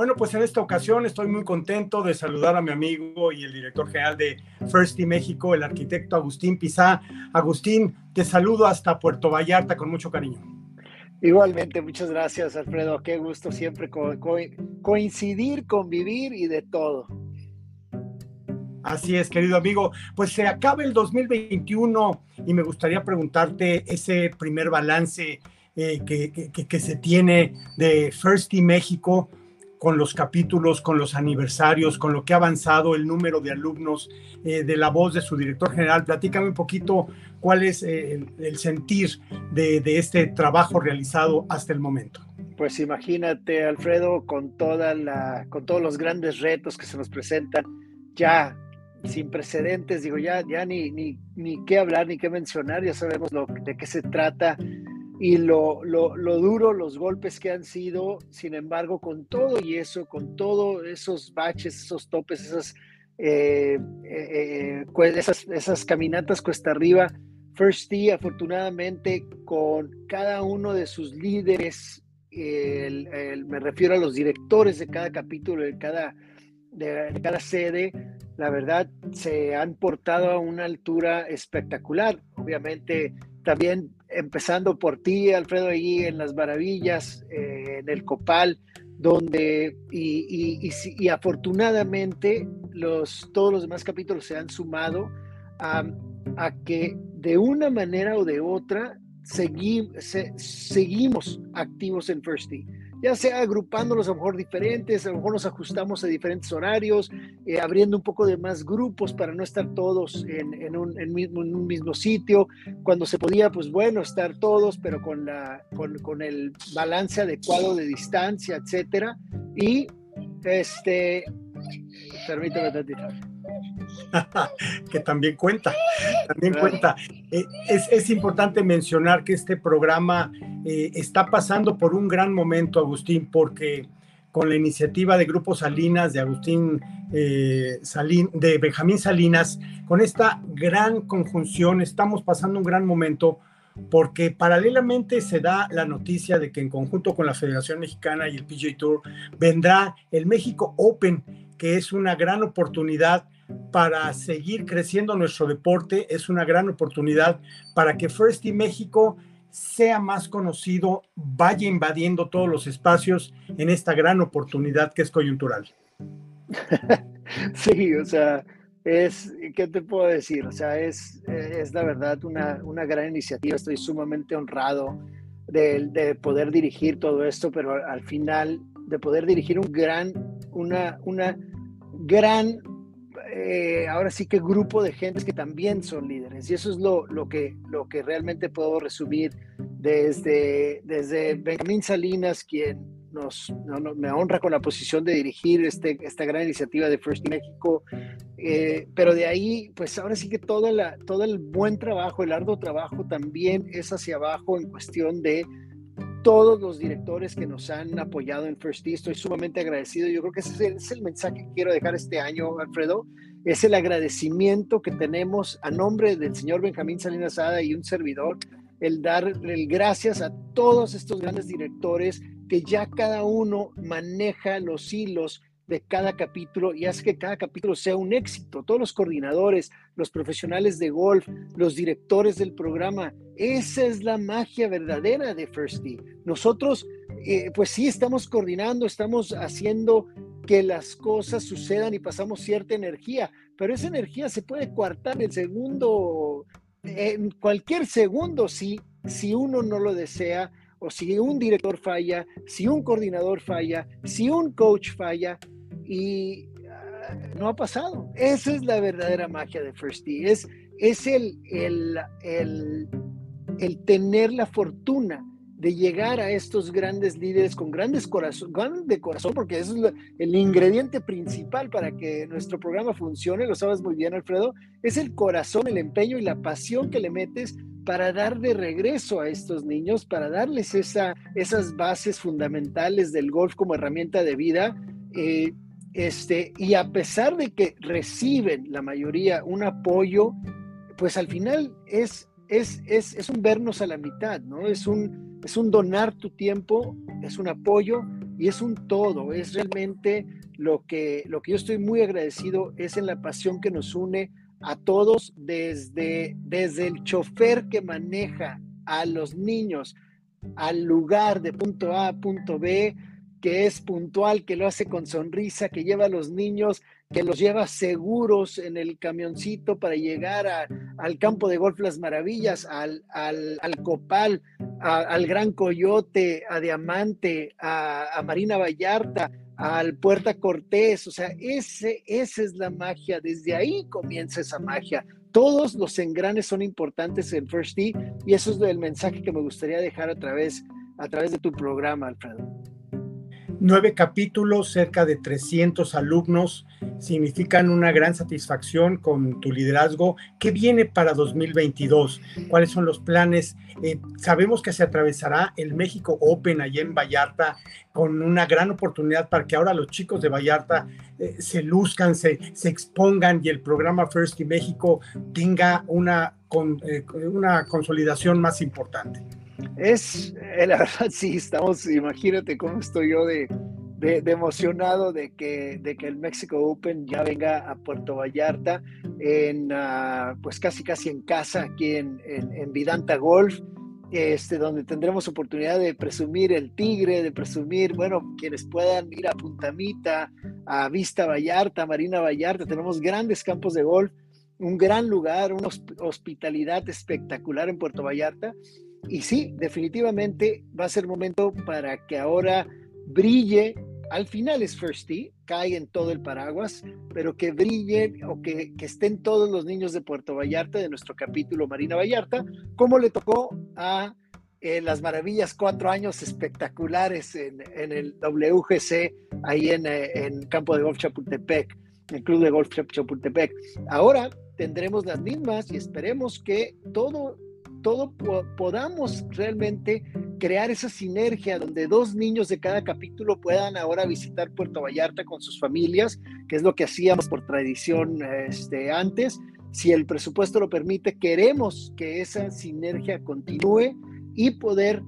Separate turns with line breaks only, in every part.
Bueno, pues en esta ocasión estoy muy contento de saludar a mi amigo y el director general de First México, el arquitecto Agustín Pizá. Agustín, te saludo hasta Puerto Vallarta con mucho cariño.
Igualmente, muchas gracias, Alfredo. Qué gusto siempre coincidir, convivir y de todo.
Así es, querido amigo. Pues se acaba el 2021 y me gustaría preguntarte ese primer balance eh, que, que, se tiene de First México con los capítulos, con los aniversarios, con lo que ha avanzado el número de alumnos, eh, de la voz de su director general. Platícame un poquito cuál es eh, el, sentir de, este trabajo realizado hasta el momento.
Pues imagínate, Alfredo, con, toda la, con todos los grandes retos que se nos presentan, ya sin precedentes, digo, ya, ya ni, ni, ni qué hablar, ni qué mencionar, ya sabemos lo, de qué se trata y lo, lo, lo, duro, los golpes que han sido, sin embargo, con todo y eso, con todos esos baches, esos topes, esas, eh, eh, eh, esas, esas caminatas cuesta arriba, First T, afortunadamente, con cada uno de sus líderes, me refiero a los directores de cada capítulo, de cada, de cada sede, la verdad, se han portado a una altura espectacular. Obviamente, también empezando por ti, Alfredo, ahí en las maravillas, eh, en el Copal, donde, y, afortunadamente, los, todos los demás capítulos se han sumado a, que de una manera o de otra seguimos activos en First ya sea agrupándolos a lo mejor diferentes, a lo mejor nos ajustamos a diferentes horarios, eh, abriendo un poco de más grupos para no estar todos en, un, mismo, en un mismo sitio. Cuando se podía, pues bueno, estar todos, pero con, la, con, con el balance adecuado de distancia, etcétera. Y este, permítame tantito.
que también cuenta, también cuenta. Eh, es, importante mencionar que este programa eh, está pasando por un gran momento, Agustín, porque con la iniciativa de Grupo Salinas, de Agustín eh, de Benjamín Salinas, con esta gran conjunción, estamos pasando un gran momento porque paralelamente se da la noticia de que en conjunto con la Federación Mexicana y el PGA Tour vendrá el México Open, que es una gran oportunidad para seguir creciendo nuestro deporte, es una gran oportunidad para que First Team México sea más conocido, vaya invadiendo todos los espacios en esta gran oportunidad que es coyuntural.
Sí, o sea, es, ¿qué te puedo decir? O sea, es, es la verdad una, una gran iniciativa, estoy sumamente honrado de, de, poder dirigir todo esto, pero al final de poder dirigir un gran, una, una gran eh, ahora sí que grupo de gentes que también son líderes. Y eso es lo, lo, que, lo que realmente puedo resumir desde, desde Benjamín Salinas, quien nos, me honra con la posición de dirigir este, esta gran iniciativa de First México. Eh, pero de ahí, pues ahora sí que todo, la, todo el buen trabajo, el arduo trabajo también es hacia abajo en cuestión de todos los directores que nos han apoyado en First T. Estoy sumamente agradecido. Yo creo que ese es el, mensaje que quiero dejar este año, Alfredo. Es el agradecimiento que tenemos a nombre del señor Benjamín Salinas Ada y un servidor, el dar el gracias a todos estos grandes directores que ya cada uno maneja los hilos de cada capítulo y hace que cada capítulo sea un éxito. Todos los coordinadores, los profesionales de golf, los directores del programa, esa es la magia verdadera de First Tee. Nosotros, eh, pues sí, estamos coordinando, estamos haciendo que las cosas sucedan y pasamos cierta energía, pero esa energía se puede coartar en segundo, en cualquier segundo, si, si uno no lo desea o si un director falla, si un coordinador falla, si un coach falla, y ah, no ha pasado. Esa es la verdadera magia de First Tee. Es, es el, el, el, el, tener la fortuna de llegar a estos grandes líderes con grandes corazón, de corazón, porque eso es el ingrediente principal para que nuestro programa funcione, lo sabes muy bien, Alfredo, es el corazón, el empeño y la pasión que le metes para dar de regreso a estos niños, para darles esa, esas bases fundamentales del golf como herramienta de vida. Eh, este, y a pesar de que reciben la mayoría un apoyo, pues al final es, es, es, es un vernos a la mitad, ¿no? Es un, es un donar tu tiempo, es un apoyo y es un todo, es realmente lo que, lo que yo estoy muy agradecido, es en la pasión que nos une a todos, desde, desde el chofer que maneja a los niños al lugar de punto A a punto B, que es puntual, que lo hace con sonrisa, que lleva a los niños, que los lleva seguros en el camioncito para llegar al campo de golf Las Maravillas, al, al, Copal, al Gran Coyote, a Diamante, a, Marina Vallarta, al Puerta Cortés. O sea, ese, esa es la magia. Desde ahí comienza esa magia. Todos los engranes son importantes en First Tee y eso es el mensaje que me gustaría dejar a través, a través de tu programa, Alfredo.
Nueve capítulos, cerca de 300 alumnos, significan una gran satisfacción con tu liderazgo. ¿Qué viene para 2022? ¿Cuáles son los planes? Eh, sabemos que se atravesará el México Open allá en Vallarta con una gran oportunidad para que ahora los chicos de Vallarta eh, se luzcan, se, se, expongan y el programa First y México tenga una, con, eh, una consolidación más importante.
Es, eh, la verdad, sí, estamos, imagínate cómo estoy yo de, de, emocionado de que, de que el México Open ya venga a Puerto Vallarta, en, ah, pues casi casi en casa, aquí en, en, Vidanta Golf, este, donde tendremos oportunidad de presumir el Tigre, de presumir, bueno, quienes puedan ir a Puntamita, a Vista Vallarta, Marina Vallarta, tenemos grandes campos de golf, un gran lugar, una hospitalidad espectacular en Puerto Vallarta y sí, definitivamente va a ser momento para que ahora brille. Al final es First Tee, cae en todo el paraguas, pero que brille o que, estén todos los niños de Puerto Vallarta, de nuestro capítulo Marina Vallarta, como le tocó a eh, las maravillas cuatro años espectaculares en, el WGC, ahí en, eh, en Campo de Golf Chapultepec, el Club de Golf Chapultepec. Ahora tendremos las mismas y esperemos que todo todo podamos realmente crear esa sinergia donde dos niños de cada capítulo puedan ahora visitar Puerto Vallarta con sus familias, que es lo que hacíamos por tradición este, antes. Si el presupuesto lo permite, queremos que esa sinergia continúe y poder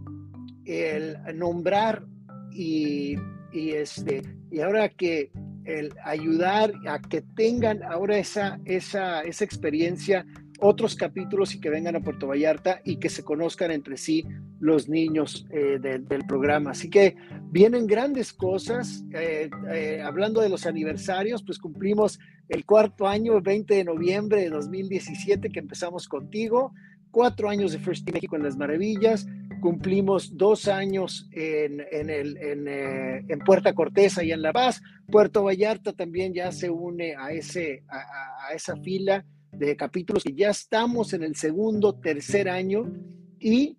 el nombrar y, y, este, y ahora que el ayudar a que tengan ahora esa, esa, esa experiencia otros capítulos y que vengan a Puerto Vallarta y que se conozcan entre sí los niños eh, del programa. Así que vienen grandes cosas. Eh, eh, hablando de los aniversarios, pues cumplimos el cuarto año, el 20 de noviembre de 2017 que empezamos contigo, cuatro años de First Team México en las Maravillas, cumplimos dos años en, el, en, Puerta Cortesa y en La Paz. Puerto Vallarta también ya se une a, ese, a esa fila de capítulos que ya estamos en el segundo, tercer año y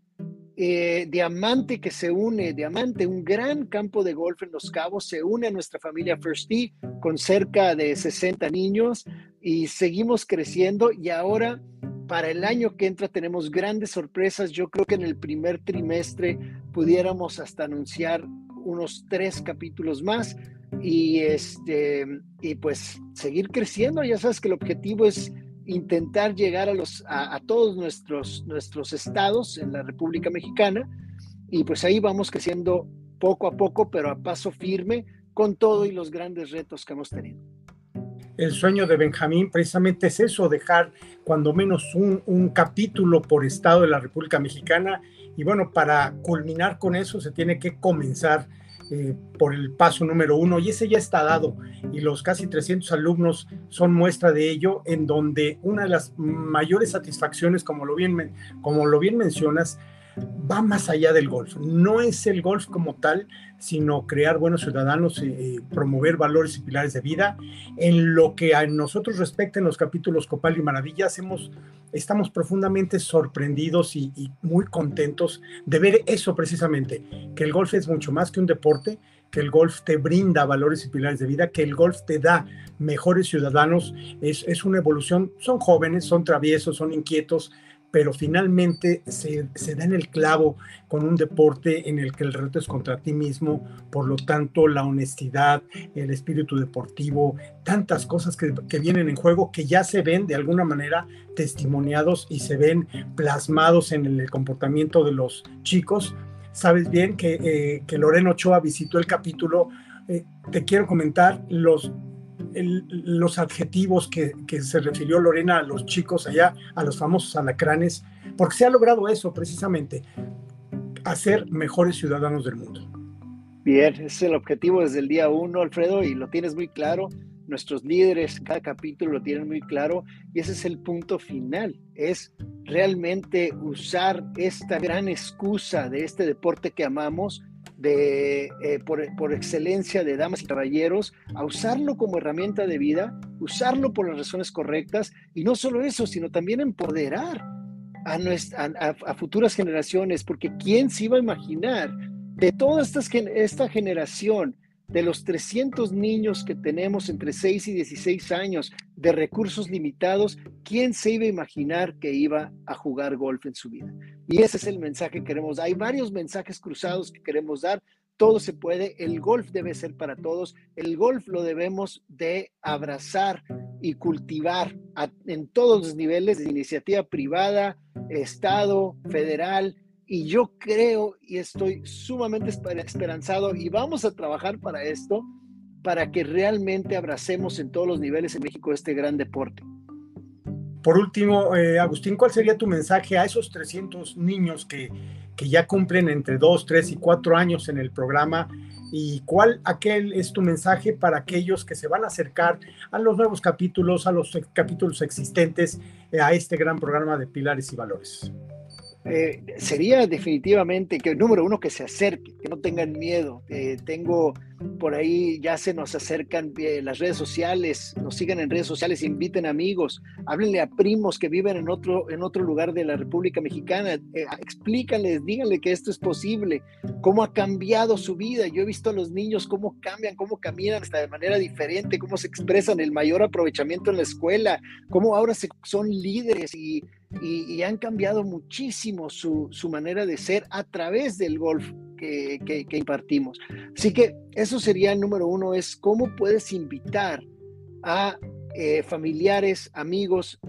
eh, Diamante que se une, Diamante, un gran campo de golf en Los Cabos, se une a nuestra familia First Tee con cerca de 60 niños y seguimos creciendo y ahora para el año que entra tenemos grandes sorpresas. Yo creo que en el primer trimestre pudiéramos hasta anunciar unos tres capítulos más y este y pues seguir creciendo. Ya sabes que el objetivo es intentar llegar a, los, a, todos nuestros, nuestros estados en la República Mexicana y pues ahí vamos creciendo poco a poco, pero a paso firme con todo y los grandes retos que hemos tenido.
El sueño de Benjamín precisamente es eso, dejar cuando menos un, un capítulo por estado de la República Mexicana y bueno, para culminar con eso se tiene que comenzar eh, por el paso número uno y ese ya está dado y los casi 300 alumnos son muestra de ello en donde una de las mayores satisfacciones, como lo bien, como lo bien mencionas, va más allá del golf. No es el golf como tal, sino crear buenos ciudadanos, y promover valores y pilares de vida. En lo que a nosotros respecta en los capítulos Copal y Maravilla, hacemos, estamos profundamente sorprendidos y, muy contentos de ver eso precisamente, que el golf es mucho más que un deporte, que el golf te brinda valores y pilares de vida, que el golf te da mejores ciudadanos, es una evolución, son jóvenes, son traviesos, son inquietos, pero finalmente se, se, da en el clavo con un deporte en el que el reto es contra ti mismo, por lo tanto la honestidad, el espíritu deportivo, tantas cosas que, que vienen en juego que ya se ven de alguna manera testimoniados y se ven plasmados en el comportamiento de los chicos sabes bien que, eh, que Lorena Ochoa visitó el capítulo. Eh, te quiero comentar los, los adjetivos que, se refirió Lorena a los chicos allá, a los famosos alacranes, porque se ha logrado eso precisamente, hacer mejores ciudadanos del mundo.
Bien, es el objetivo desde el día uno, Alfredo, y lo tienes muy claro. Nuestros líderes, cada capítulo lo tienen muy claro, y ese es el punto final, es realmente usar esta gran excusa de este deporte que amamos, de, eh, por, por, excelencia de damas y caballeros, a usarlo como herramienta de vida, usarlo por las razones correctas, y no solo eso, sino también empoderar a, nuestra, a, futuras generaciones, porque ¿quién se iba a imaginar de toda esta, esta generación, de los 300 niños que tenemos entre 6 y 16 años de recursos limitados, ¿quién se iba a imaginar que iba a jugar golf en su vida? Y ese es el mensaje que queremos. Hay varios mensajes cruzados que queremos dar. Todo se puede, el golf debe ser para todos, el golf lo debemos de abrazar y cultivar en todos los niveles de iniciativa privada, Estado, federal, y yo creo y estoy sumamente esperanzado y vamos a trabajar para esto, para que realmente abracemos en todos los niveles en México este gran deporte.
Por último, eh, Agustín, ¿cuál sería tu mensaje a esos 300 niños que, que ya cumplen entre 2, 3 y 4 años en el programa? ¿Y cuál aquel es tu mensaje para aquellos que se van a acercar a los nuevos capítulos, a los capítulos existentes, eh, a este gran programa de Pilares y Valores?
Eh, sería definitivamente que, número uno, que se acerque, que no tengan miedo. Eh, tengo por ahí, ya se nos acercan eh, las redes sociales, nos sigan en redes sociales, inviten amigos, háblenle a primos que viven en otro, en otro lugar de la República Mexicana, explícanles, díganle que esto es posible, cómo ha cambiado su vida. Yo he visto a los niños cómo cambian, cómo caminan hasta de manera diferente, cómo se expresan, el mayor aprovechamiento en la escuela, cómo ahora son líderes y y, han cambiado muchísimo su, manera de ser a través del golf que, impartimos. Así que eso sería el número uno, es cómo puedes invitar a eh, familiares, amigos,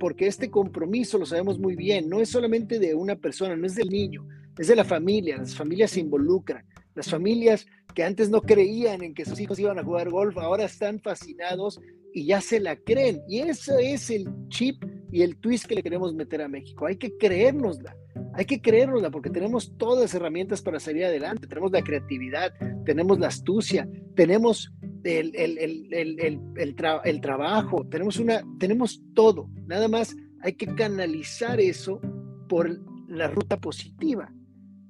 porque este compromiso, lo sabemos muy bien, no es solamente de una persona, no es del niño, es de la familia, las familias se involucran. Las familias que antes no creían en que sus hijos iban a jugar golf, ahora están fascinados y ya se la creen. Y ese es el chip y el twist que le queremos meter a México. Hay que creérnosla, hay que creérnosla porque tenemos todas las herramientas para salir adelante. Tenemos la creatividad, tenemos la astucia, tenemos el, el, trabajo, tenemos, una, tenemos todo. Nada más hay que canalizar eso por la ruta positiva.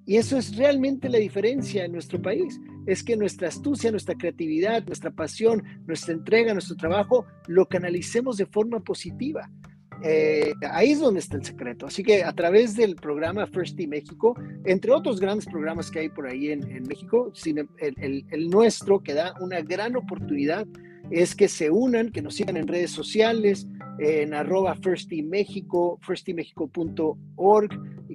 Y eso es realmente la diferencia en nuestro país. Es que nuestra astucia, nuestra creatividad, nuestra pasión, nuestra entrega, nuestro trabajo, lo canalicemos de forma positiva. Eh, ahí es donde está el secreto. Así que a través del programa First Team México, entre otros grandes programas que hay por ahí en, México, el, nuestro que da una gran oportunidad es que se unan, que nos sigan en redes sociales, en arroba First y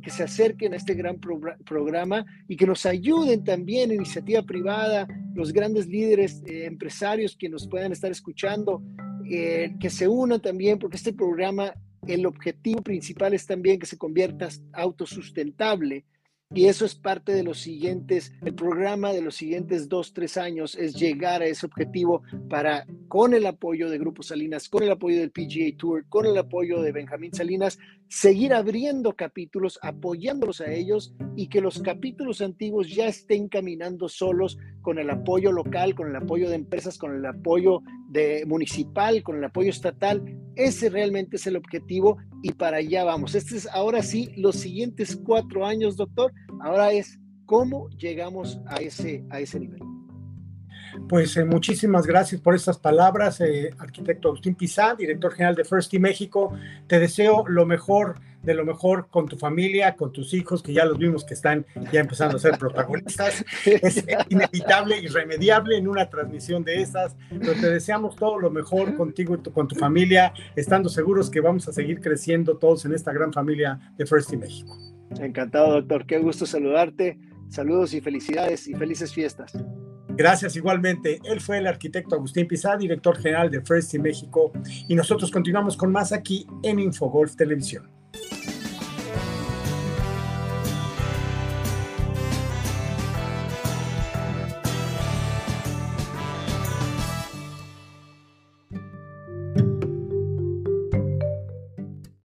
que se acerquen a este gran programa y que nos ayuden también, iniciativa privada, los grandes líderes eh, empresarios que nos puedan estar escuchando, eh, que se unan también, porque este programa, el objetivo principal es también que se convierta autosustentable. Y eso es parte de los siguientes, el programa de los siguientes dos, tres años es llegar a ese objetivo para, con el apoyo de Grupo Salinas, con el apoyo del PGA Tour, con el apoyo de Benjamín Salinas, seguir abriendo capítulos, apoyándolos a ellos y que los capítulos antiguos ya estén caminando solos con el apoyo local, con el apoyo de empresas, con el apoyo de municipal, con el apoyo estatal. Ese realmente es el objetivo y para allá vamos. Este es ahora sí los siguientes cuatro años, doctor. Ahora es cómo llegamos a ese, a ese nivel.
Pues eh, muchísimas gracias por estas palabras, eh, arquitecto Agustín Pizán, director general de First Team México. Te deseo lo mejor de lo mejor con tu familia, con tus hijos, que ya los vimos que están ya empezando a ser protagonistas. Es inevitable, irremediable en una transmisión de esas, pero te deseamos todo lo mejor contigo y con tu familia, estando seguros que vamos a seguir creciendo todos en esta gran familia de First Team México.
Encantado, doctor. Qué gusto saludarte. Saludos y felicidades y felices fiestas.
Gracias igualmente. Él fue el arquitecto Agustín Pizá, director general de First Team México, y nosotros continuamos con más aquí en Infogolf Televisión.